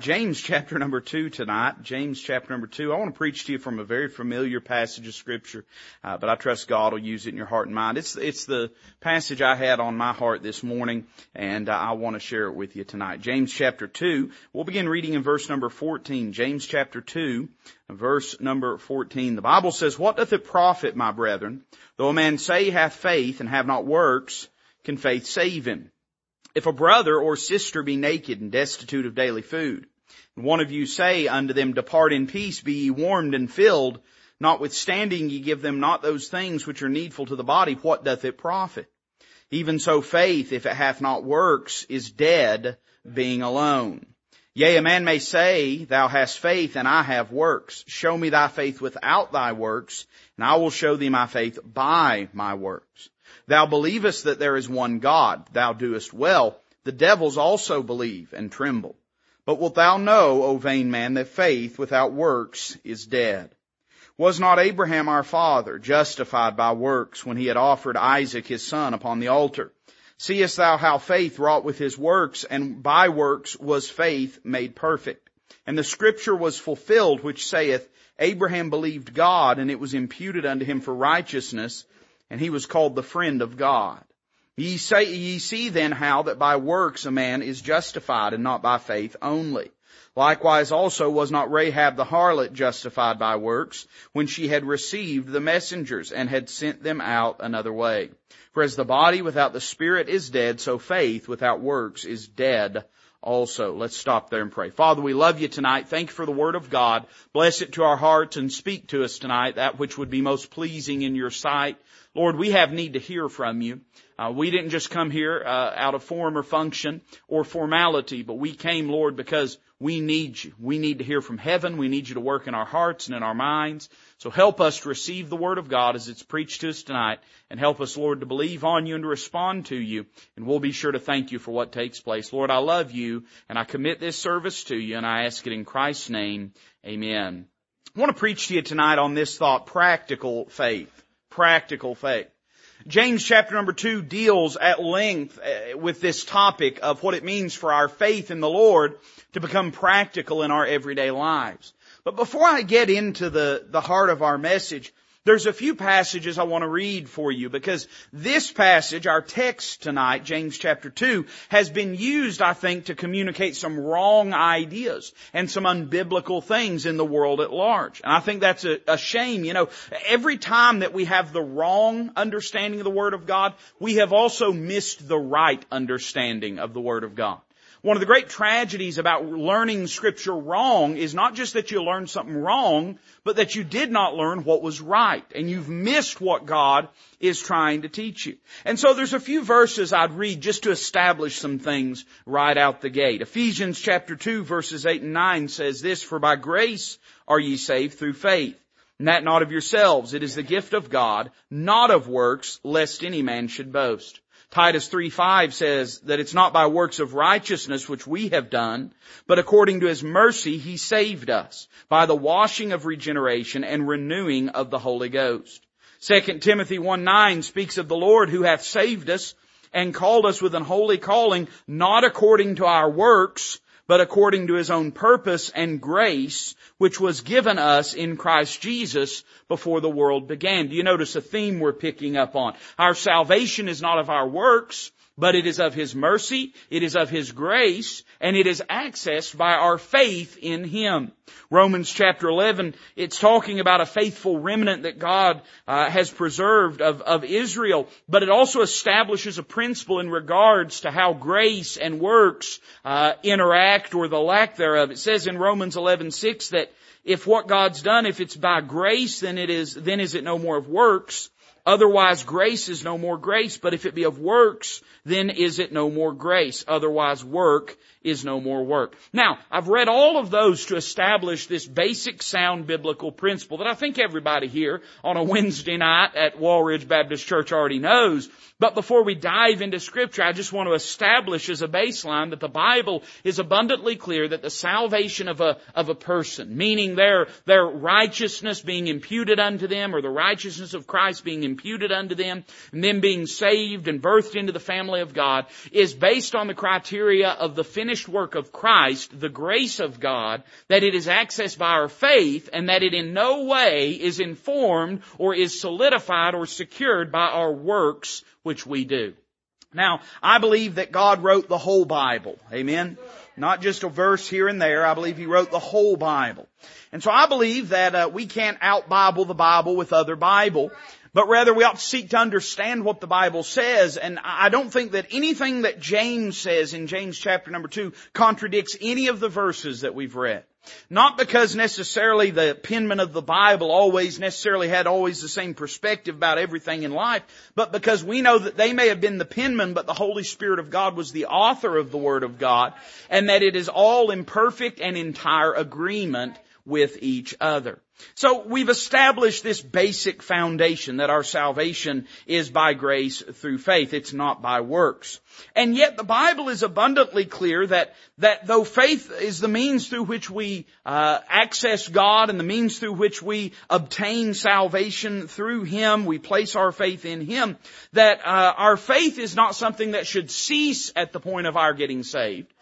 James chapter number two tonight. James chapter number two. I want to preach to you from a very familiar passage of scripture, uh, but I trust God will use it in your heart and mind. It's it's the passage I had on my heart this morning, and uh, I want to share it with you tonight. James chapter two. We'll begin reading in verse number fourteen. James chapter two, verse number fourteen. The Bible says, "What doth it profit, my brethren, though a man say he hath faith and have not works? Can faith save him?" If a brother or sister be naked and destitute of daily food, and one of you say unto them, Depart in peace, be ye warmed and filled, notwithstanding ye give them not those things which are needful to the body, what doth it profit? Even so faith, if it hath not works, is dead, being alone. Yea, a man may say, Thou hast faith, and I have works. Show me thy faith without thy works, and I will show thee my faith by my works. Thou believest that there is one God. Thou doest well. The devils also believe and tremble. But wilt thou know, O vain man, that faith without works is dead? Was not Abraham our father justified by works when he had offered Isaac his son upon the altar? Seest thou how faith wrought with his works, and by works was faith made perfect? And the scripture was fulfilled which saith, Abraham believed God, and it was imputed unto him for righteousness, and he was called the friend of God. Ye say, ye see then how that by works a man is justified and not by faith only. Likewise also was not Rahab the harlot justified by works when she had received the messengers and had sent them out another way. For as the body without the spirit is dead, so faith without works is dead also. Let's stop there and pray. Father, we love you tonight. Thank you for the Word of God. Bless it to our hearts and speak to us tonight that which would be most pleasing in your sight. Lord, we have need to hear from you. Uh, we didn't just come here uh, out of form or function or formality, but we came, Lord, because we need you. We need to hear from heaven. We need you to work in our hearts and in our minds. So help us to receive the Word of God as it's preached to us tonight, and help us, Lord, to believe on you and to respond to you. And we'll be sure to thank you for what takes place. Lord, I love you, and I commit this service to you, and I ask it in Christ's name. Amen. I want to preach to you tonight on this thought, practical faith practical faith. James chapter number two deals at length uh, with this topic of what it means for our faith in the Lord to become practical in our everyday lives. But before I get into the, the heart of our message, there's a few passages I want to read for you because this passage, our text tonight, James chapter 2, has been used, I think, to communicate some wrong ideas and some unbiblical things in the world at large. And I think that's a, a shame. You know, every time that we have the wrong understanding of the Word of God, we have also missed the right understanding of the Word of God. One of the great tragedies about learning scripture wrong is not just that you learned something wrong, but that you did not learn what was right and you've missed what God is trying to teach you. And so there's a few verses I'd read just to establish some things right out the gate. Ephesians chapter 2 verses 8 and 9 says this, For by grace are ye saved through faith. And that not of yourselves. It is the gift of God, not of works, lest any man should boast. Titus 3:5 says that it's not by works of righteousness which we have done, but according to his mercy he saved us by the washing of regeneration and renewing of the Holy Ghost. 2 Timothy 1:9 speaks of the Lord who hath saved us and called us with an holy calling, not according to our works, but according to his own purpose and grace, which was given us in Christ Jesus before the world began. Do you notice a theme we're picking up on? Our salvation is not of our works, but it is of His mercy, it is of His grace, and it is accessed by our faith in Him. Romans chapter 11, it's talking about a faithful remnant that God uh, has preserved of, of Israel, but it also establishes a principle in regards to how grace and works uh, interact or the lack thereof. It says in Romans 11:6 that if what God's done, if it's by grace, then it is, then is it no more of works. Otherwise grace is no more grace, but if it be of works, then is it no more grace. Otherwise work is no more work. Now, I've read all of those to establish this basic sound biblical principle that I think everybody here on a Wednesday night at Walridge Baptist Church already knows. But before we dive into scripture, I just want to establish as a baseline that the Bible is abundantly clear that the salvation of a, of a person, meaning their, their righteousness being imputed unto them or the righteousness of Christ being imputed unto them, and them being saved and birthed into the family of God, is based on the criteria of the finished work of Christ, the grace of God, that it is accessed by our faith, and that it in no way is informed or is solidified or secured by our works which we do. Now, I believe that God wrote the whole Bible. Amen? Not just a verse here and there. I believe He wrote the whole Bible. And so I believe that uh, we can't out-Bible the Bible with other Bible, but rather we ought to seek to understand what the Bible says. And I don't think that anything that James says in James chapter number two contradicts any of the verses that we've read. Not because necessarily the penman of the Bible always necessarily had always the same perspective about everything in life, but because we know that they may have been the penman, but the Holy Spirit of God was the author of the Word of God, and that it is all in perfect and entire agreement with each other. So we've established this basic foundation that our salvation is by grace through faith. It's not by works. And yet the Bible is abundantly clear that, that though faith is the means through which we uh, access God and the means through which we obtain salvation through Him, we place our faith in Him, that uh, our faith is not something that should cease at the point of our getting saved.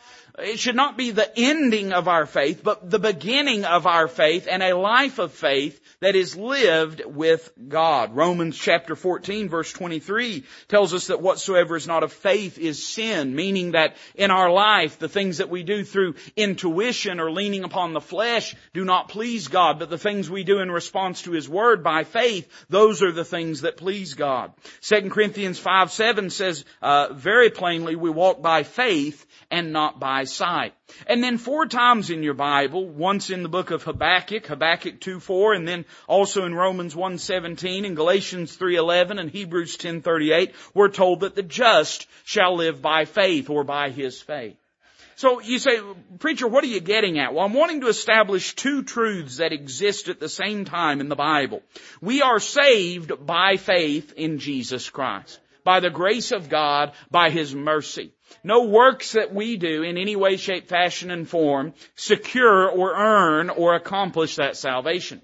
It should not be the ending of our faith, but the beginning of our faith and a life of faith that is lived with God. Romans chapter 14 verse 23 tells us that whatsoever is not of faith is sin, meaning that in our life, the things that we do through intuition or leaning upon the flesh do not please God, but the things we do in response to His Word by faith, those are the things that please God. 2 Corinthians 5 7 says uh, very plainly, we walk by faith and not by sight. And then four times in your Bible, once in the book of Habakkuk, Habakkuk 2 4, and then also in Romans 1 17 and Galatians 3 11 and Hebrews 10 38, we're told that the just shall live by faith or by his faith. So you say, preacher, what are you getting at? Well, I'm wanting to establish two truths that exist at the same time in the Bible. We are saved by faith in Jesus Christ by the grace of God, by His mercy. No works that we do in any way, shape, fashion, and form secure or earn or accomplish that salvation.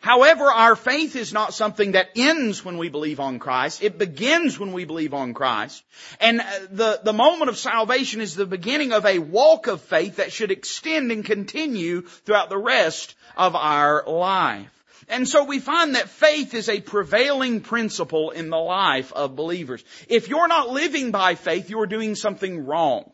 However, our faith is not something that ends when we believe on Christ. It begins when we believe on Christ. And uh, the, the moment of salvation is the beginning of a walk of faith that should extend and continue throughout the rest of our life. And so we find that faith is a prevailing principle in the life of believers. If you're not living by faith, you're doing something wrong.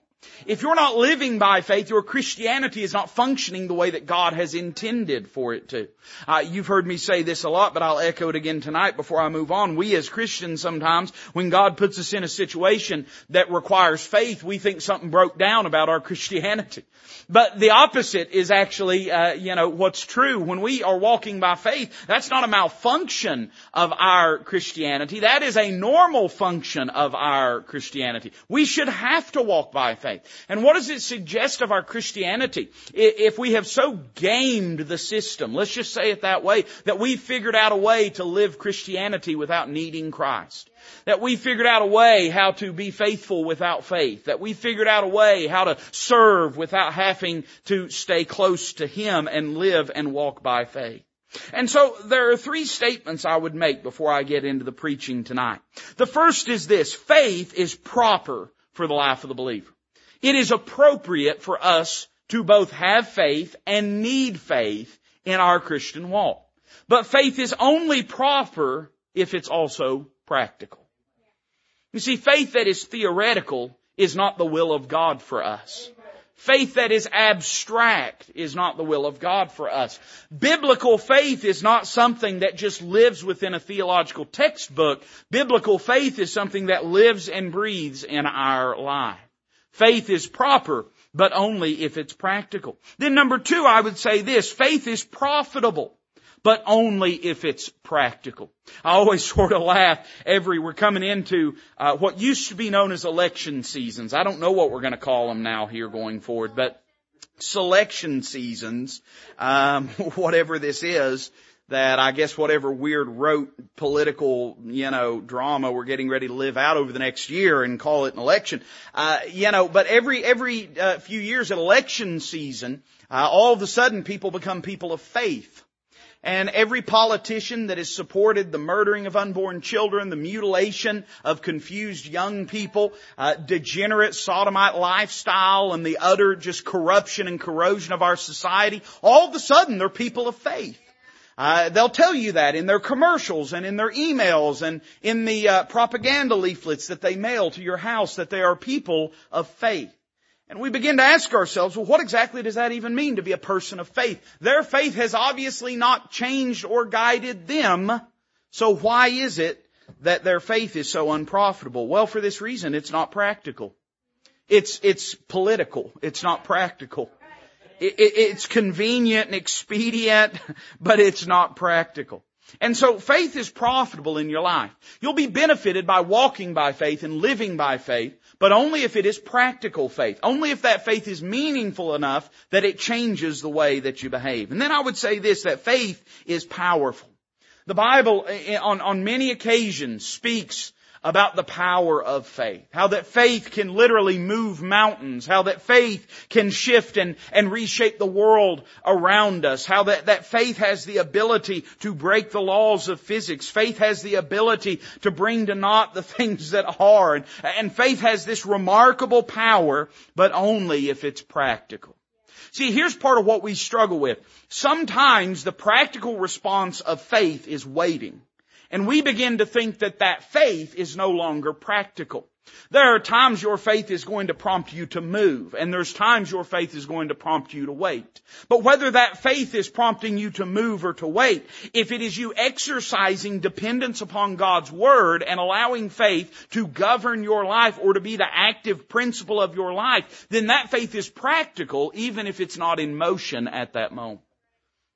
If you're not living by faith, your Christianity is not functioning the way that God has intended for it to. Uh, you've heard me say this a lot, but I'll echo it again tonight before I move on. We as Christians sometimes, when God puts us in a situation that requires faith, we think something broke down about our Christianity. But the opposite is actually, uh, you know, what's true. When we are walking by faith, that's not a malfunction of our Christianity. That is a normal function of our Christianity. We should have to walk by faith. And what does it suggest of our Christianity? If we have so gamed the system, let's just say it that way, that we figured out a way to live Christianity without needing Christ. That we figured out a way how to be faithful without faith. That we figured out a way how to serve without having to stay close to Him and live and walk by faith. And so there are three statements I would make before I get into the preaching tonight. The first is this, faith is proper for the life of the believer. It is appropriate for us to both have faith and need faith in our Christian walk. But faith is only proper if it's also practical. You see, faith that is theoretical is not the will of God for us. Faith that is abstract is not the will of God for us. Biblical faith is not something that just lives within a theological textbook. Biblical faith is something that lives and breathes in our life. Faith is proper, but only if it's practical. Then number two, I would say this, faith is profitable, but only if it's practical. I always sort of laugh every, we're coming into uh, what used to be known as election seasons. I don't know what we're going to call them now here going forward, but selection seasons, um, whatever this is, that I guess whatever weird rote political, you know, drama we're getting ready to live out over the next year and call it an election, uh, you know, but every, every uh, few years at election season, uh, all of a sudden people become people of faith. And every politician that has supported the murdering of unborn children, the mutilation of confused young people, uh, degenerate sodomite lifestyle, and the utter just corruption and corrosion of our society, all of a sudden they're people of faith. Uh, they'll tell you that in their commercials and in their emails and in the uh, propaganda leaflets that they mail to your house that they are people of faith. And we begin to ask ourselves, well, what exactly does that even mean to be a person of faith? Their faith has obviously not changed or guided them. So why is it that their faith is so unprofitable? Well, for this reason, it's not practical. It's, it's political. It's not practical. It, it, it's convenient and expedient, but it's not practical. And so faith is profitable in your life. You'll be benefited by walking by faith and living by faith, but only if it is practical faith. Only if that faith is meaningful enough that it changes the way that you behave. And then I would say this, that faith is powerful. The Bible eh, on, on many occasions speaks about the power of faith. How that faith can literally move mountains. How that faith can shift and, and reshape the world around us. How that, that faith has the ability to break the laws of physics. Faith has the ability to bring to naught the things that are. And, and faith has this remarkable power, but only if it's practical. See, here's part of what we struggle with. Sometimes the practical response of faith is waiting. And we begin to think that that faith is no longer practical. There are times your faith is going to prompt you to move, and there's times your faith is going to prompt you to wait. But whether that faith is prompting you to move or to wait, if it is you exercising dependence upon God's Word and allowing faith to govern your life or to be the active principle of your life, then that faith is practical even if it's not in motion at that moment.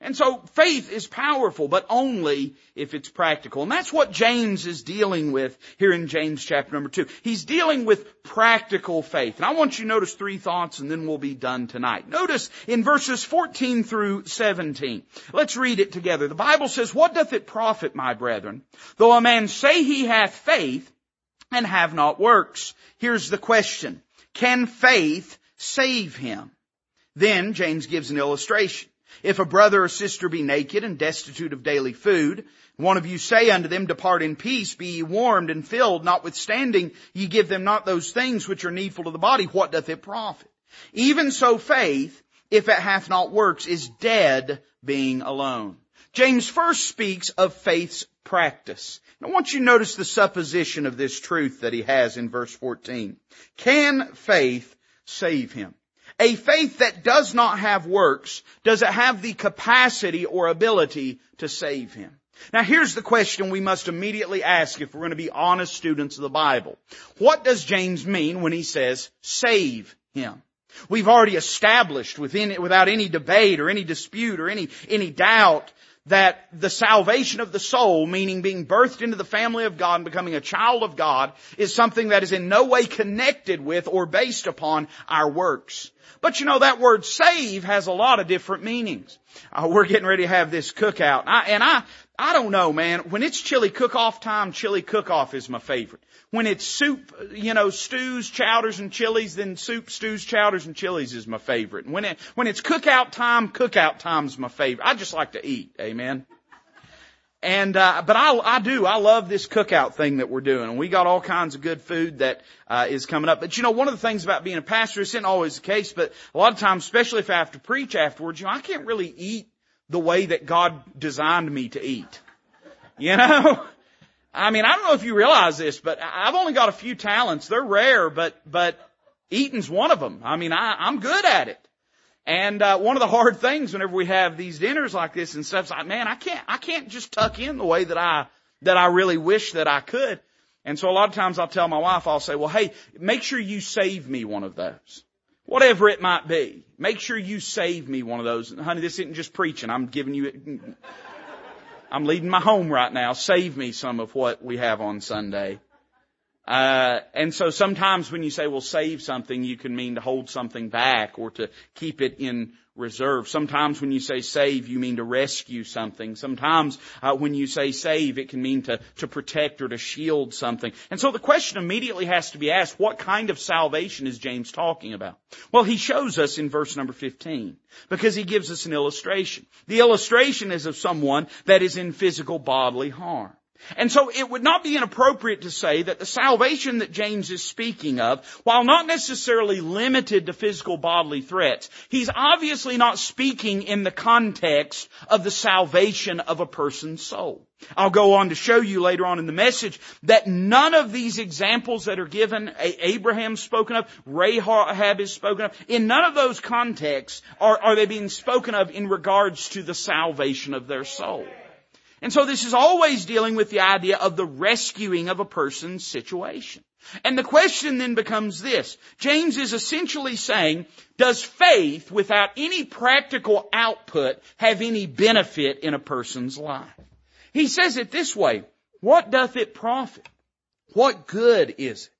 And so faith is powerful, but only if it's practical. And that's what James is dealing with here in James chapter number two. He's dealing with practical faith. And I want you to notice three thoughts and then we'll be done tonight. Notice in verses 14 through 17. Let's read it together. The Bible says, What doth it profit, my brethren, though a man say he hath faith and have not works? Here's the question. Can faith save him? Then James gives an illustration. If a brother or sister be naked and destitute of daily food, one of you say unto them, depart in peace, be ye warmed and filled, notwithstanding ye give them not those things which are needful to the body, what doth it profit? Even so faith, if it hath not works, is dead being alone. James first speaks of faith's practice. I want you to notice the supposition of this truth that he has in verse 14. Can faith save him? A faith that does not have works, does it have the capacity or ability to save him? Now here's the question we must immediately ask if we're going to be honest students of the Bible. What does James mean when he says save him? We've already established within, without any debate or any dispute or any, any doubt that the salvation of the soul, meaning being birthed into the family of God and becoming a child of God, is something that is in no way connected with or based upon our works. But you know, that word save has a lot of different meanings. Uh, we're getting ready to have this cookout. I, and I, I don't know, man. When it's chili cook-off time, chili cook-off is my favorite. When it's soup, you know, stews, chowders, and chilies, then soup, stews, chowders, and chilies is my favorite. And when it, when it's cookout time, cookout time's my favorite. I just like to eat. Amen. And uh, but I I do I love this cookout thing that we're doing, and we got all kinds of good food that uh, is coming up. But you know, one of the things about being a pastor, it's not always the case, but a lot of times, especially if I have to preach afterwards, you know, I can't really eat the way that God designed me to eat. You know, I mean, I don't know if you realize this, but I've only got a few talents. They're rare, but but eating's one of them. I mean, I, I'm good at it. And uh, one of the hard things whenever we have these dinners like this and stuff, is like, man, I can't, I can't just tuck in the way that I that I really wish that I could. And so a lot of times I'll tell my wife, I'll say, well, hey, make sure you save me one of those. Whatever it might be. Make sure you save me one of those. Honey, this isn't just preaching. I'm giving you, I'm leading my home right now. Save me some of what we have on Sunday. Uh, and so sometimes when you say, well, save something, you can mean to hold something back or to keep it in reserve. Sometimes when you say save, you mean to rescue something. Sometimes uh, when you say save, it can mean to, to protect or to shield something. And so the question immediately has to be asked, what kind of salvation is James talking about? Well, he shows us in verse number 15 because he gives us an illustration. The illustration is of someone that is in physical bodily harm. And so it would not be inappropriate to say that the salvation that James is speaking of, while not necessarily limited to physical bodily threats, he's obviously not speaking in the context of the salvation of a person's soul. I'll go on to show you later on in the message that none of these examples that are given, Abraham spoken of, Rahab is spoken of, in none of those contexts are, are they being spoken of in regards to the salvation of their soul. And so this is always dealing with the idea of the rescuing of a person's situation. And the question then becomes this. James is essentially saying, does faith without any practical output have any benefit in a person's life? He says it this way, what doth it profit? What good is it?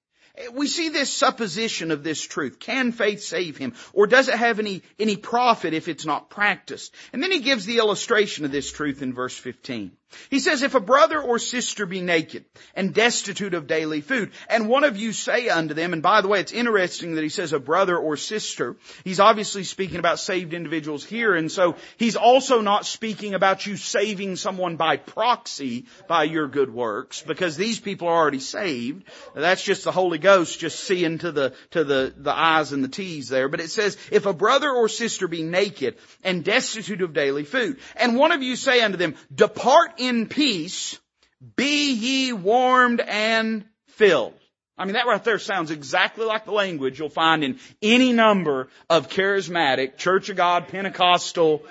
We see this supposition of this truth. Can faith save him? Or does it have any, any profit if it's not practiced? And then he gives the illustration of this truth in verse 15. He says, if a brother or sister be naked and destitute of daily food, and one of you say unto them, and by the way, it's interesting that he says a brother or sister. He's obviously speaking about saved individuals here, and so he's also not speaking about you saving someone by proxy by your good works, because these people are already saved. That's just the Holy Ghost just seeing to the, to the, the I's and the T's there. But it says, if a brother or sister be naked and destitute of daily food, and one of you say unto them, depart in peace, be ye warmed and filled. I mean, that right there sounds exactly like the language you'll find in any number of charismatic, Church of God, Pentecostal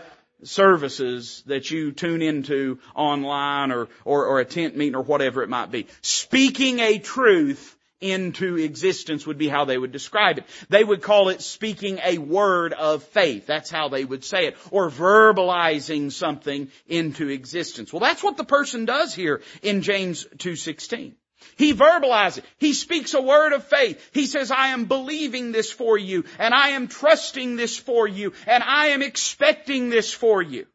services that you tune into online or, or, or a tent meeting or whatever it might be. Speaking a truth into existence would be how they would describe it. They would call it speaking a word of faith. That's how they would say it. Or verbalizing something into existence. Well, that's what the person does here in James 2.16. He verbalizes. He speaks a word of faith. He says, I am believing this for you, and I am trusting this for you, and I am expecting this for you.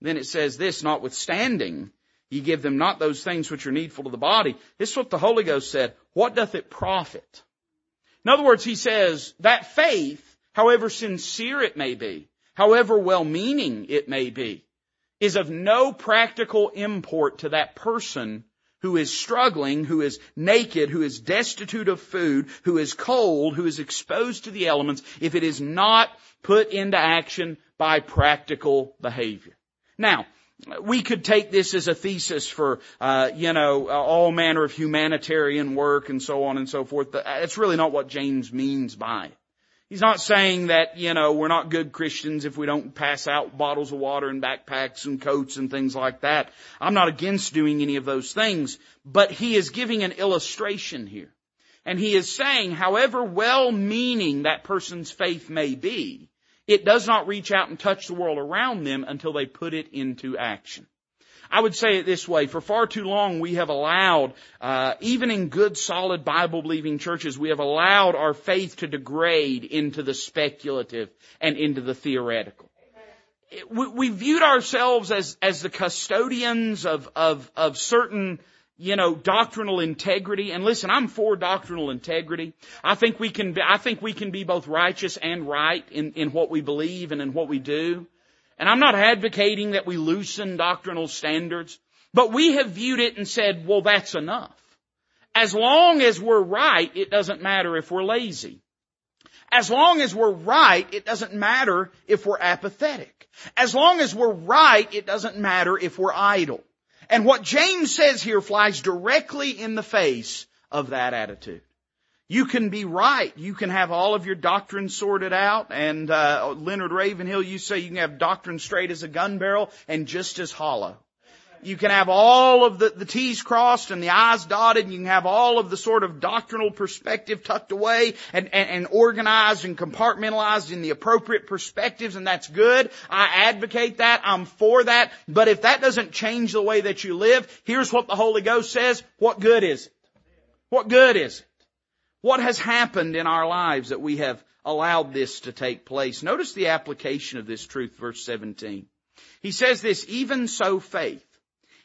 Then it says this, notwithstanding, Ye give them not those things which are needful to the body. This is what the Holy Ghost said. What doth it profit? In other words, he says that faith, however sincere it may be, however well-meaning it may be, is of no practical import to that person who is struggling, who is naked, who is destitute of food, who is cold, who is exposed to the elements, if it is not put into action by practical behavior. Now, we could take this as a thesis for, uh, you know, all manner of humanitarian work and so on and so forth. But it's really not what James means by it. He's not saying that, you know, we're not good Christians if we don't pass out bottles of water and backpacks and coats and things like that. I'm not against doing any of those things, but he is giving an illustration here. And he is saying, however well-meaning that person's faith may be, it does not reach out and touch the world around them until they put it into action. I would say it this way, for far too long we have allowed, uh, even in good solid Bible believing churches, we have allowed our faith to degrade into the speculative and into the theoretical. We, we viewed ourselves as, as the custodians of, of, of certain you know, doctrinal integrity. And listen, I'm for doctrinal integrity. I think we can be, I think we can be both righteous and right in, in what we believe and in what we do. And I'm not advocating that we loosen doctrinal standards, but we have viewed it and said, well, that's enough. As long as we're right, it doesn't matter if we're lazy. As long as we're right, it doesn't matter if we're apathetic. As long as we're right, it doesn't matter if we're idle. And what James says here flies directly in the face of that attitude. You can be right. You can have all of your doctrine sorted out. And uh, Leonard Ravenhill, you say you can have doctrine straight as a gun barrel and just as hollow you can have all of the, the T's crossed and the I's dotted, and you can have all of the sort of doctrinal perspective tucked away and, and, and organized and compartmentalized in the appropriate perspectives, and that's good. I advocate that. I'm for that. But if that doesn't change the way that you live, here's what the Holy Ghost says. What good is it? What good is it? What has happened in our lives that we have allowed this to take place? Notice the application of this truth, verse 17. He says this, even so faith,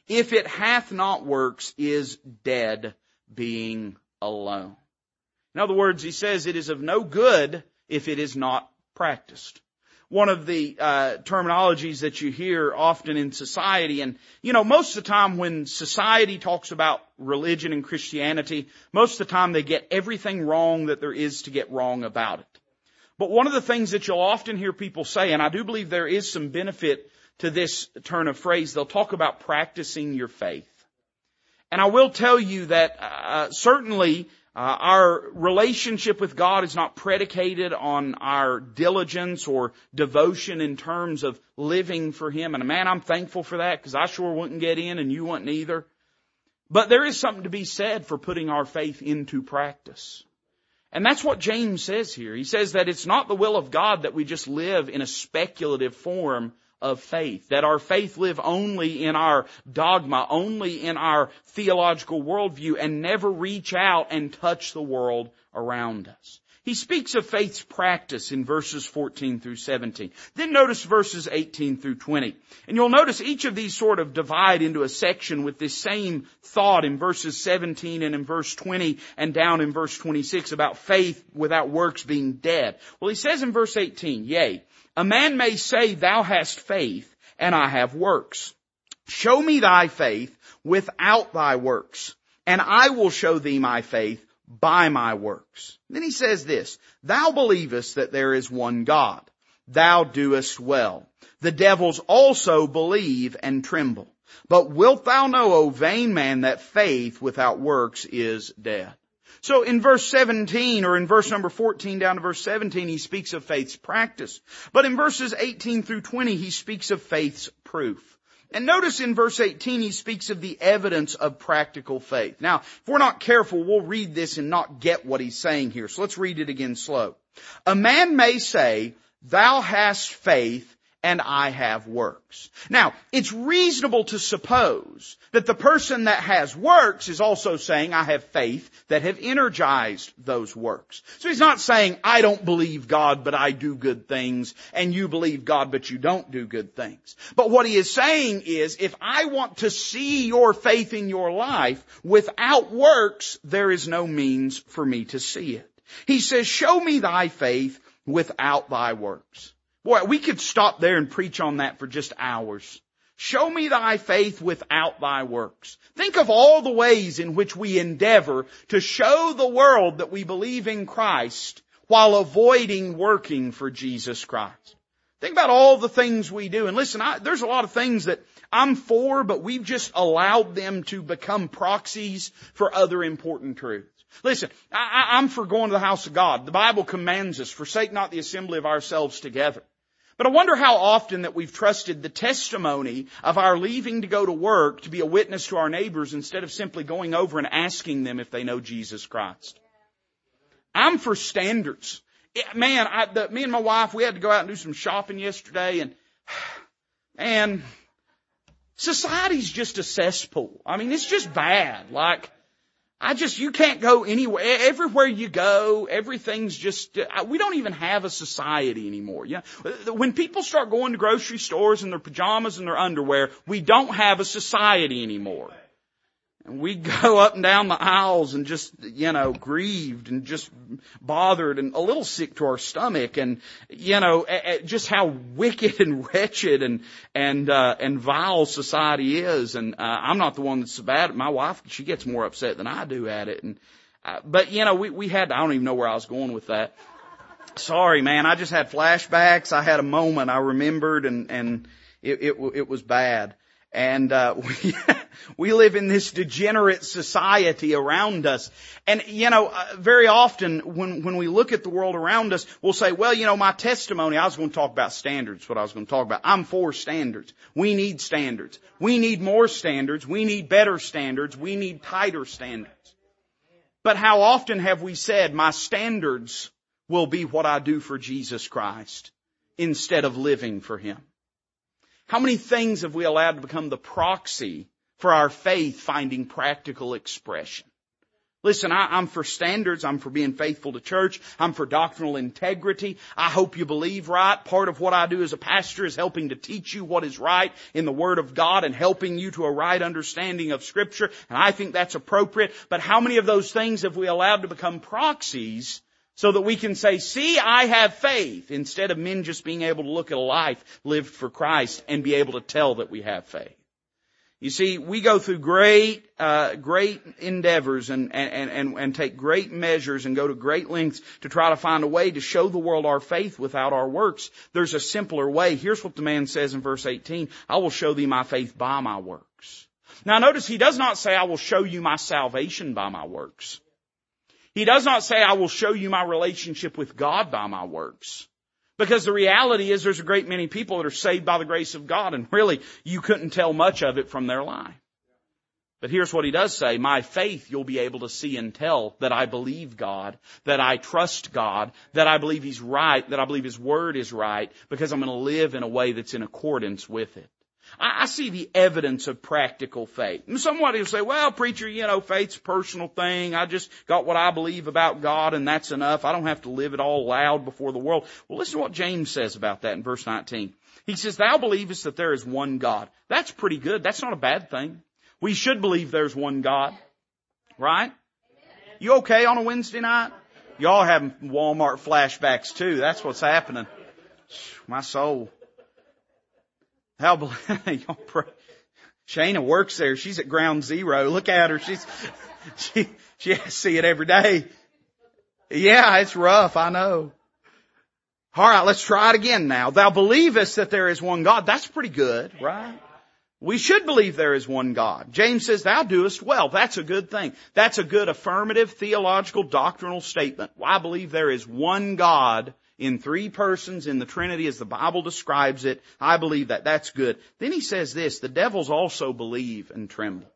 if it hath not works, is dead being alone. In other words, he says it is of no good if it is not practiced. One of the uh, terminologies that you hear often in society, and you know, most of the time when society talks about religion and Christianity, most of the time they get everything wrong that there is to get wrong about it. But one of the things that you'll often hear people say, and I do believe there is some benefit to this turn of phrase, they'll talk about practicing your faith. And I will tell you that uh, certainly uh, our relationship with God is not predicated on our diligence or devotion in terms of living for Him. And man, I'm thankful for that because I sure wouldn't get in and you wouldn't either. But there is something to be said for putting our faith into practice. And that's what James says here. He says that it's not the will of God that we just live in a speculative form of faith. That our faith live only in our dogma, only in our theological worldview and never reach out and touch the world around us. He speaks of faith's practice in verses 14 through 17. Then notice verses 18 through 20. And you'll notice each of these sort of divide into a section with this same thought in verses 17 and in verse 20 and down in verse 26 about faith without works being dead. Well, he says in verse 18, yea, a man may say, thou hast faith and I have works. Show me thy faith without thy works and I will show thee my faith by my works. Then he says this, thou believest that there is one God. Thou doest well. The devils also believe and tremble. But wilt thou know, O vain man, that faith without works is dead? So in verse 17 or in verse number 14 down to verse 17, he speaks of faith's practice. But in verses 18 through 20, he speaks of faith's proof. And notice in verse 18, he speaks of the evidence of practical faith. Now, if we're not careful, we'll read this and not get what he's saying here. So let's read it again slow. A man may say, thou hast faith and I have works. Now, it's reasonable to suppose that the person that has works is also saying, I have faith that have energized those works. So he's not saying, I don't believe God, but I do good things, and you believe God, but you don't do good things. But what he is saying is, if I want to see your faith in your life, without works, there is no means for me to see it. He says, show me thy faith without thy works. Boy, we could stop there and preach on that for just hours. Show me thy faith without thy works. Think of all the ways in which we endeavor to show the world that we believe in Christ while avoiding working for Jesus Christ. Think about all the things we do. And listen, I, there's a lot of things that I'm for, but we've just allowed them to become proxies for other important truths. Listen, I, I'm for going to the house of God. The Bible commands us, forsake not the assembly of ourselves together. But I wonder how often that we've trusted the testimony of our leaving to go to work to be a witness to our neighbors instead of simply going over and asking them if they know Jesus Christ. I'm for standards. Man, I, the, me and my wife, we had to go out and do some shopping yesterday and, and society's just a cesspool. I mean, it's just bad. Like, I just, you can't go anywhere. Everywhere you go, everything's just, uh, we don't even have a society anymore. Yeah. When people start going to grocery stores in their pajamas and their underwear, we don't have a society anymore. And we go up and down the aisles and just, you know, grieved and just bothered and a little sick to our stomach and, you know, just how wicked and wretched and, and, uh, and vile society is. And, uh, I'm not the one that's bad. My wife, she gets more upset than I do at it. And, uh, but you know, we, we had, I don't even know where I was going with that. Sorry, man. I just had flashbacks. I had a moment I remembered and, and it, it, it was bad. And uh, we, we live in this degenerate society around us. And, you know, uh, very often when, when we look at the world around us, we'll say, well, you know, my testimony, I was going to talk about standards, what I was going to talk about. I'm for standards. We need standards. We need more standards. We need better standards. We need tighter standards. But how often have we said, my standards will be what I do for Jesus Christ instead of living for Him? How many things have we allowed to become the proxy for our faith finding practical expression? Listen, I, am for standards. I'm for being faithful to church. I'm for doctrinal integrity. I hope you believe right. Part of what I do as a pastor is helping to teach you what is right in the Word of God and helping you to a right understanding of Scripture. And I think that's appropriate. But how many of those things have we allowed to become proxies so that we can say, see, I have faith, instead of men just being able to look at a life lived for Christ and be able to tell that we have faith. You see, we go through great, uh, great endeavors and, and, and, and take great measures and go to great lengths to try to find a way to show the world our faith without our works. There's a simpler way. Here's what the man says in verse 18. I will show thee my faith by my works. Now notice he does not say I will show you my salvation by my works. He does not say I will show you my relationship with God by my works. Because the reality is there's a great many people that are saved by the grace of God and really you couldn't tell much of it from their life. But here's what he does say, my faith you'll be able to see and tell that I believe God, that I trust God, that I believe He's right, that I believe His Word is right, because I'm going to live in a way that's in accordance with it. I, I see the evidence of practical faith. And somebody will say, well, preacher, you know, faith's a personal thing. I just got what I believe about God and that's enough. I don't have to live it all loud before the world. Well, listen to what James says about that in verse 19. He says, thou believest that there is one God. That's pretty good. That's not a bad thing. We should believe there's one God. Right? You okay on a Wednesday night? Y'all having Walmart flashbacks too. That's what's happening. My soul. How y'all pray. Shana works there. She's at ground zero. Look at her. She's she she has to see it every day. Yeah, it's rough. I know. All right, let's try it again now. Thou believest that there is one God. That's pretty good, right? We should believe there is one God. James says, thou doest well. That's a good thing. That's a good affirmative theological doctrinal statement. I believe there is one God in three persons in the Trinity as the Bible describes it. I believe that. That's good. Then he says this, the devils also believe and tremble.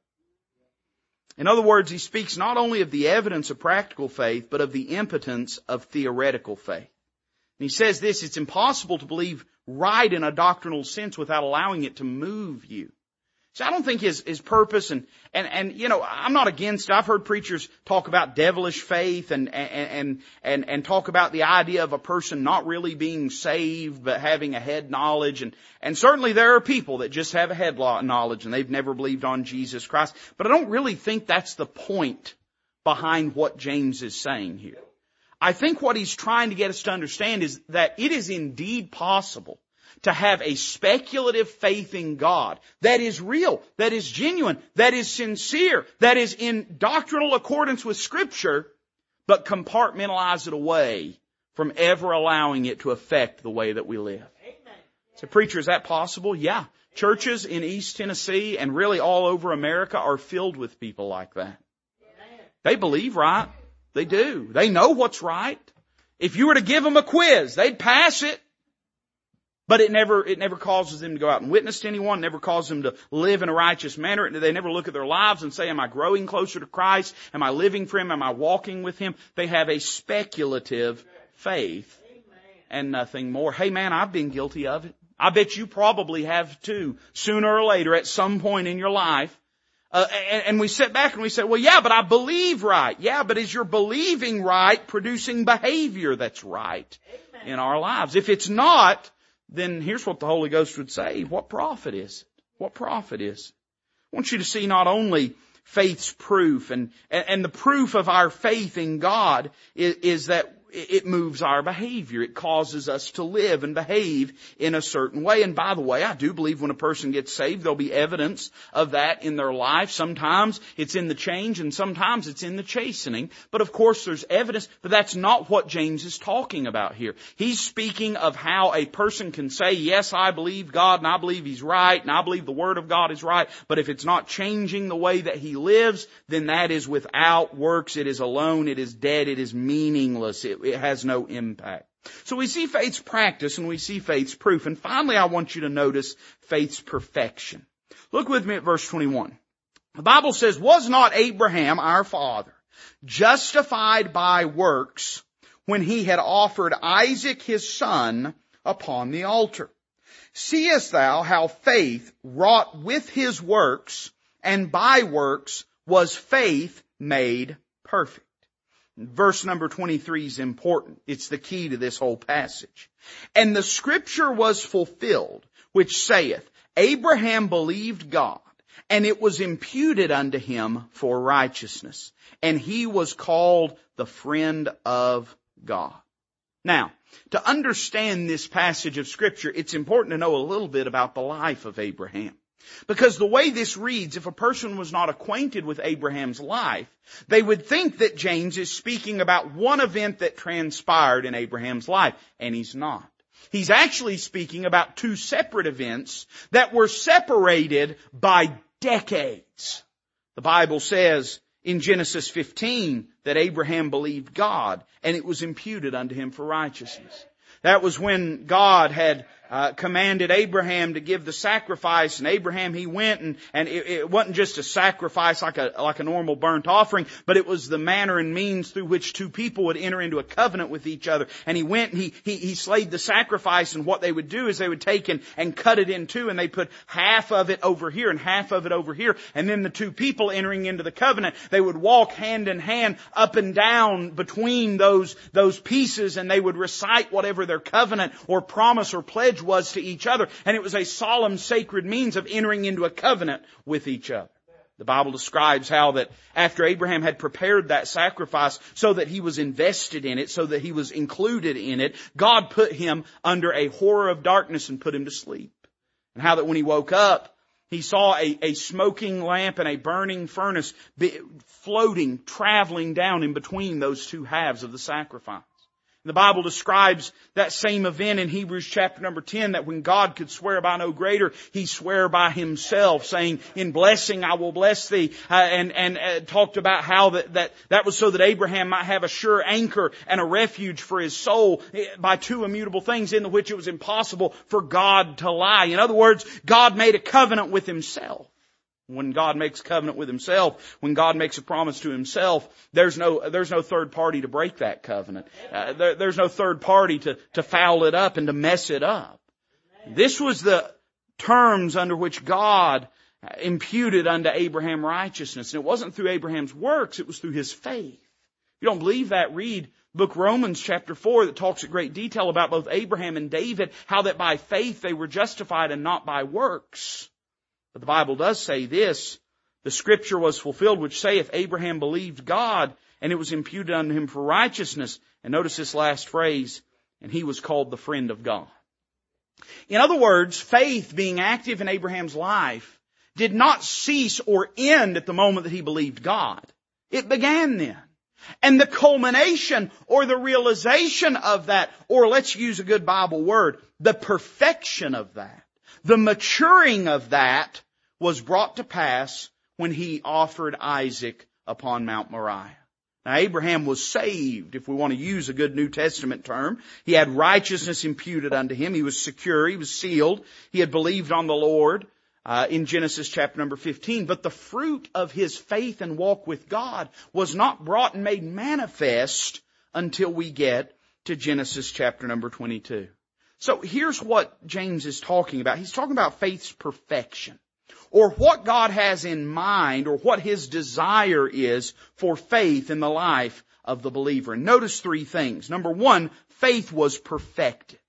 In other words, he speaks not only of the evidence of practical faith, but of the impotence of theoretical faith. And he says this, it's impossible to believe right in a doctrinal sense without allowing it to move you. So I don't think his, his purpose and, and, and, you know, I'm not against, I've heard preachers talk about devilish faith and, and, and, and, talk about the idea of a person not really being saved, but having a head knowledge. And, and certainly there are people that just have a head knowledge and they've never believed on Jesus Christ. But I don't really think that's the point behind what James is saying here. I think what he's trying to get us to understand is that it is indeed possible to have a speculative faith in God that is real, that is genuine, that is sincere, that is in doctrinal accordance with scripture, but compartmentalize it away from ever allowing it to affect the way that we live. So preacher, is that possible? Yeah. Churches in East Tennessee and really all over America are filled with people like that. They believe right. They do. They know what's right. If you were to give them a quiz, they'd pass it. But it never, it never causes them to go out and witness to anyone, never causes them to live in a righteous manner. They never look at their lives and say, am I growing closer to Christ? Am I living for Him? Am I walking with Him? They have a speculative faith and nothing more. Hey man, I've been guilty of it. I bet you probably have too, sooner or later at some point in your life. Uh, and, and we sit back and we say, well yeah, but I believe right. Yeah, but is your believing right producing behavior that's right in our lives? If it's not, then here's what the Holy Ghost would say. What profit is it? What profit is it? I want you to see not only faith's proof and, and, the proof of our faith in God is, is that it moves our behavior. It causes us to live and behave in a certain way. And by the way, I do believe when a person gets saved, there'll be evidence of that in their life. Sometimes it's in the change and sometimes it's in the chastening. But of course there's evidence, but that's not what James is talking about here. He's speaking of how a person can say, yes, I believe God and I believe He's right and I believe the Word of God is right. But if it's not changing the way that he lives, then that is without works. It is alone. It is dead. It is meaningless. It it has no impact. So we see faith's practice and we see faith's proof. And finally, I want you to notice faith's perfection. Look with me at verse 21. The Bible says, was not Abraham our father justified by works when he had offered Isaac his son upon the altar? Seest thou how faith wrought with his works and by works was faith made perfect. Verse number 23 is important. It's the key to this whole passage. And the scripture was fulfilled, which saith, Abraham believed God, and it was imputed unto him for righteousness. And he was called the friend of God. Now, to understand this passage of scripture, it's important to know a little bit about the life of Abraham. Because the way this reads, if a person was not acquainted with Abraham's life, they would think that James is speaking about one event that transpired in Abraham's life, and he's not. He's actually speaking about two separate events that were separated by decades. The Bible says in Genesis 15 that Abraham believed God and it was imputed unto him for righteousness. That was when God had uh, commanded Abraham to give the sacrifice, and Abraham he went and and it, it, wasn't just a sacrifice like a like a normal burnt offering, but it was the manner and means through which two people would enter into a covenant with each other. And he went and he he, he slayed the sacrifice, and what they would do is they would take and and cut it in two, and they put half of it over here and half of it over here, and then the two people entering into the covenant they would walk hand in hand up and down between those those pieces, and they would recite whatever their covenant or promise or pledge was to each other. And it was a solemn, sacred means of entering into a covenant with each other. The Bible describes how that after Abraham had prepared that sacrifice so that he was invested in it, so that he was included in it, God put him under a horror of darkness and put him to sleep. And how that when he woke up, he saw a, a smoking lamp and a burning furnace floating, traveling down in between those two halves of the sacrifice. The Bible describes that same event in Hebrews chapter number 10 that when God could swear by no greater, He swore by Himself saying, in blessing I will bless thee, uh, and, and uh, talked about how that, that, that was so that Abraham might have a sure anchor and a refuge for his soul eh, by two immutable things in which it was impossible for God to lie. In other words, God made a covenant with Himself. When God makes covenant with himself, when God makes a promise to himself, there's no, there's no third party to break that covenant. Uh, there, there's no third party to, to foul it up and to mess it up. This was the terms under which God imputed unto Abraham righteousness. And it wasn't through Abraham's works, it was through his faith. If you don't believe that, read book Romans chapter 4 that talks in great detail about both Abraham and David, how that by faith they were justified and not by works. But the Bible does say this, the scripture was fulfilled which saith Abraham believed God and it was imputed unto him for righteousness. And notice this last phrase, and he was called the friend of God. In other words, faith being active in Abraham's life did not cease or end at the moment that he believed God. It began then. And the culmination or the realization of that, or let's use a good Bible word, the perfection of that the maturing of that was brought to pass when he offered Isaac upon Mount Moriah. Now Abraham was saved, if we want to use a good New Testament term. He had righteousness imputed unto him. He was secure. He was sealed. He had believed on the Lord. Uh, in Genesis chapter number 15. But the fruit of his faith and walk with God was not brought and made manifest until we get to Genesis chapter number 22. So here's what James is talking about. He's talking about faith's perfection. Or what God has in mind or what His desire is for faith in the life of the believer. And notice three things. Number one, faith was perfected.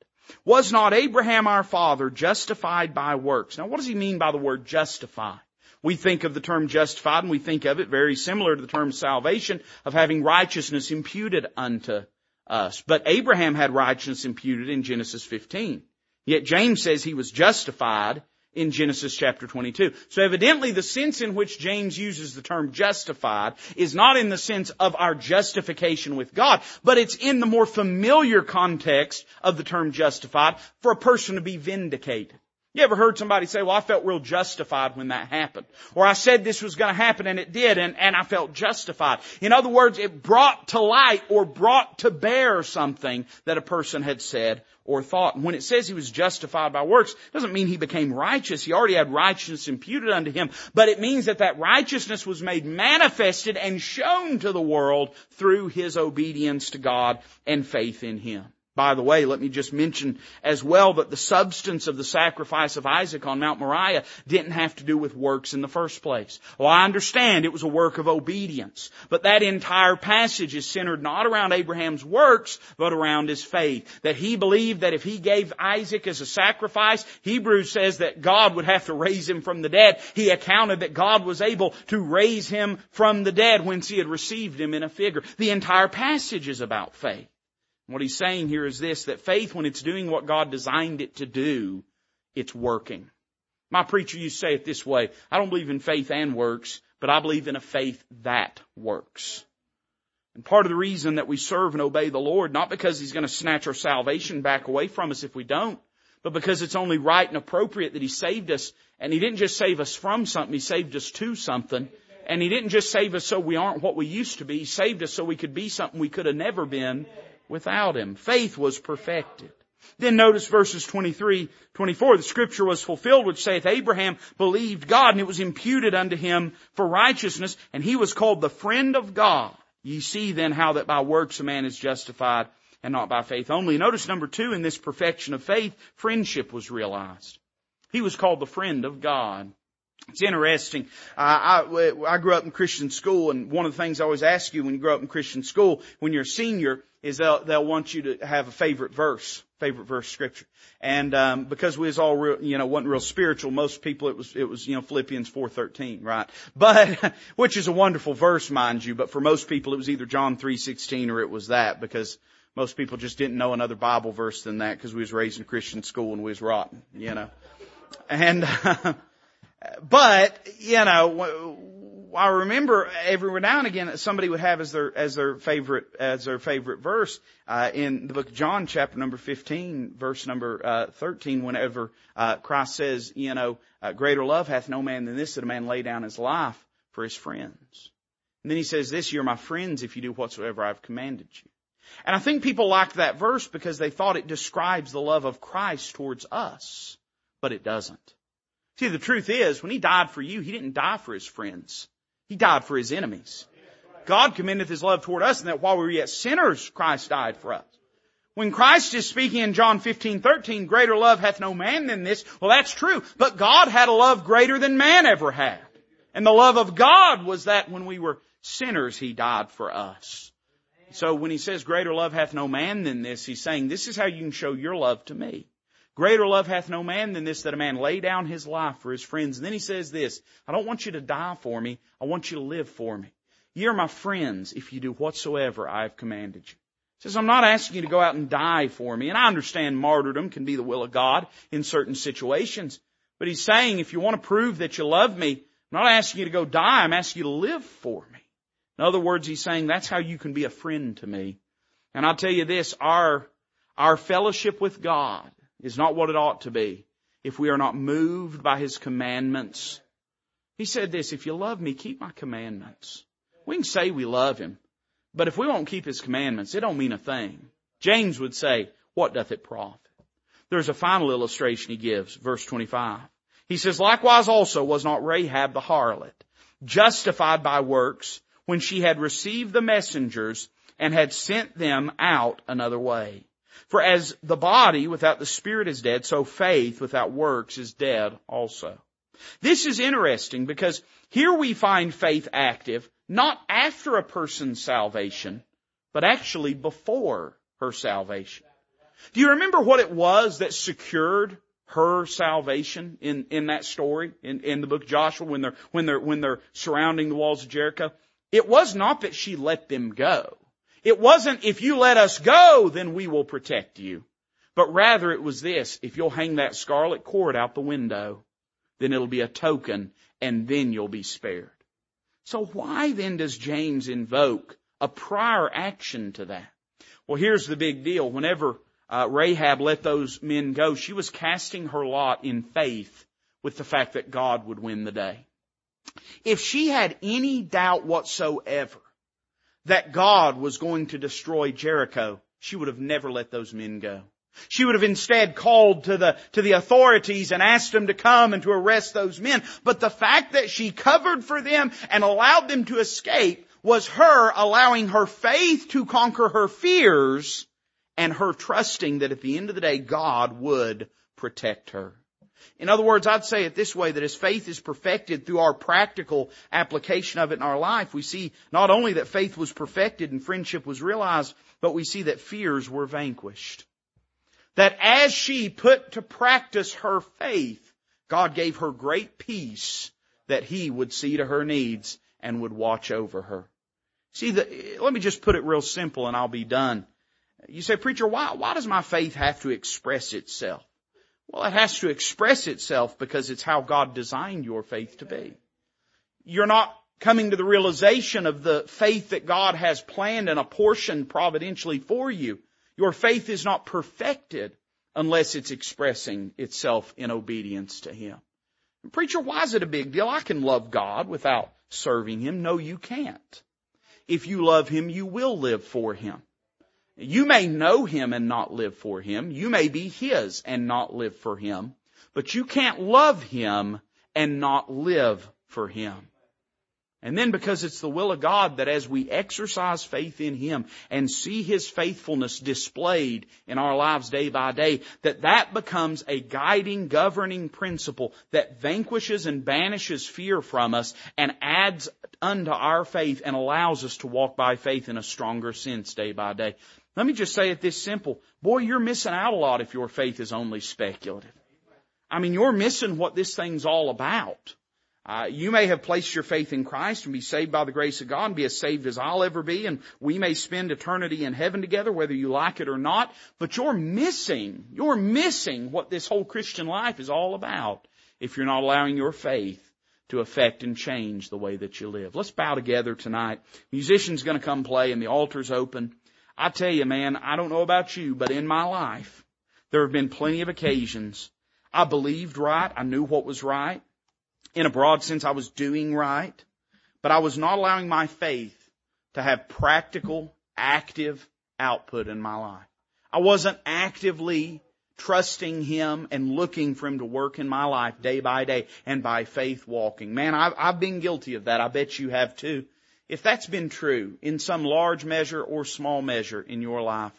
Was not Abraham our father justified by works? Now what does he mean by the word justified? We think of the term justified and we think of it very similar to the term salvation of having righteousness imputed unto us. But Abraham had righteousness imputed in Genesis 15. Yet James says he was justified in Genesis chapter 22. So evidently the sense in which James uses the term justified is not in the sense of our justification with God, but it's in the more familiar context of the term justified for a person to be vindicated. You ever heard somebody say, well, I felt real justified when that happened. Or I said this was going to happen and it did and, and I felt justified. In other words, it brought to light or brought to bear something that a person had said or thought. And when it says he was justified by works, it doesn't mean he became righteous. He already had righteousness imputed unto him. But it means that that righteousness was made manifested and shown to the world through his obedience to God and faith in him. By the way, let me just mention as well that the substance of the sacrifice of Isaac on Mount Moriah didn't have to do with works in the first place. Well, I understand it was a work of obedience, but that entire passage is centered not around Abraham's works, but around his faith. That he believed that if he gave Isaac as a sacrifice, Hebrews says that God would have to raise him from the dead. He accounted that God was able to raise him from the dead whence he had received him in a figure. The entire passage is about faith. What he's saying here is this, that faith, when it's doing what God designed it to do, it's working. My preacher used to say it this way, I don't believe in faith and works, but I believe in a faith that works. And part of the reason that we serve and obey the Lord, not because He's going to snatch our salvation back away from us if we don't, but because it's only right and appropriate that He saved us. And He didn't just save us from something, He saved us to something. And He didn't just save us so we aren't what we used to be, He saved us so we could be something we could have never been without him. Faith was perfected. Then notice verses 23, 24, the scripture was fulfilled which saith, Abraham believed God and it was imputed unto him for righteousness and he was called the friend of God. Ye see then how that by works a man is justified and not by faith only. Notice number two, in this perfection of faith, friendship was realized. He was called the friend of God. It's interesting. I, I, I grew up in Christian school, and one of the things I always ask you when you grow up in Christian school, when you're a senior, is they'll, they'll want you to have a favorite verse, favorite verse scripture. And um, because we was all real, you know, wasn't real spiritual, most people it was it was you know Philippians four thirteen, right? But which is a wonderful verse, mind you. But for most people, it was either John three sixteen or it was that because most people just didn't know another Bible verse than that because we was raised in Christian school and we was rotten, you know. And uh, but you know, I remember every now and again somebody would have as their as their favorite as their favorite verse uh, in the book of John, chapter number fifteen, verse number uh, thirteen. Whenever uh, Christ says, you know, uh, greater love hath no man than this that a man lay down his life for his friends. And then he says, "This you're my friends if you do whatsoever I've commanded you." And I think people liked that verse because they thought it describes the love of Christ towards us, but it doesn't. See, the truth is, when He died for you, He didn't die for His friends. He died for His enemies. God commendeth His love toward us and that while we were yet sinners, Christ died for us. When Christ is speaking in John 15, 13, greater love hath no man than this, well that's true. But God had a love greater than man ever had. And the love of God was that when we were sinners, He died for us. So when He says greater love hath no man than this, He's saying this is how you can show your love to me. Greater love hath no man than this that a man lay down his life for his friends. And then he says this, I don't want you to die for me. I want you to live for me. Ye are my friends if you do whatsoever I have commanded you. He says, I'm not asking you to go out and die for me. And I understand martyrdom can be the will of God in certain situations. But he's saying, if you want to prove that you love me, I'm not asking you to go die. I'm asking you to live for me. In other words, he's saying that's how you can be a friend to me. And I'll tell you this, our, our fellowship with God is not what it ought to be if we are not moved by His commandments. He said this, if you love me, keep my commandments. We can say we love Him, but if we won't keep His commandments, it don't mean a thing. James would say, what doth it profit? There's a final illustration he gives, verse 25. He says, likewise also was not Rahab the harlot justified by works when she had received the messengers and had sent them out another way. For as the body without the spirit is dead, so faith without works is dead also. This is interesting because here we find faith active not after a person's salvation, but actually before her salvation. Do you remember what it was that secured her salvation in, in that story in, in the book of Joshua when they're, when they're, when they're surrounding the walls of Jericho? It was not that she let them go. It wasn't, if you let us go, then we will protect you. But rather it was this, if you'll hang that scarlet cord out the window, then it'll be a token and then you'll be spared. So why then does James invoke a prior action to that? Well, here's the big deal. Whenever uh, Rahab let those men go, she was casting her lot in faith with the fact that God would win the day. If she had any doubt whatsoever that God was going to destroy Jericho, she would have never let those men go. She would have instead called to the, to the authorities and asked them to come and to arrest those men. But the fact that she covered for them and allowed them to escape was her allowing her faith to conquer her fears and her trusting that at the end of the day God would protect her. In other words, I'd say it this way, that as faith is perfected through our practical application of it in our life, we see not only that faith was perfected and friendship was realized, but we see that fears were vanquished. That as she put to practice her faith, God gave her great peace that He would see to her needs and would watch over her. See, the, let me just put it real simple and I'll be done. You say, preacher, why, why does my faith have to express itself? Well, it has to express itself because it's how God designed your faith to be. You're not coming to the realization of the faith that God has planned and apportioned providentially for you. Your faith is not perfected unless it's expressing itself in obedience to Him. Preacher, why is it a big deal? I can love God without serving Him. No, you can't. If you love Him, you will live for Him. You may know Him and not live for Him. You may be His and not live for Him. But you can't love Him and not live for Him. And then because it's the will of God that as we exercise faith in Him and see His faithfulness displayed in our lives day by day, that that becomes a guiding, governing principle that vanquishes and banishes fear from us and adds unto our faith and allows us to walk by faith in a stronger sense day by day. Let me just say it this simple. Boy, you're missing out a lot if your faith is only speculative. I mean, you're missing what this thing's all about. Uh, you may have placed your faith in Christ and be saved by the grace of God and be as saved as I'll ever be and we may spend eternity in heaven together whether you like it or not, but you're missing, you're missing what this whole Christian life is all about if you're not allowing your faith to affect and change the way that you live. Let's bow together tonight. Musician's gonna come play and the altar's open. I tell you man, I don't know about you, but in my life, there have been plenty of occasions I believed right, I knew what was right, in a broad sense, I was doing right, but I was not allowing my faith to have practical, active output in my life. I wasn't actively trusting Him and looking for Him to work in my life day by day and by faith walking. Man, I've, I've been guilty of that. I bet you have too. If that's been true in some large measure or small measure in your life,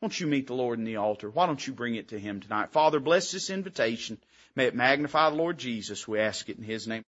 won't you meet the Lord in the altar? Why don't you bring it to Him tonight? Father, bless this invitation. May it magnify the Lord Jesus. We ask it in His name.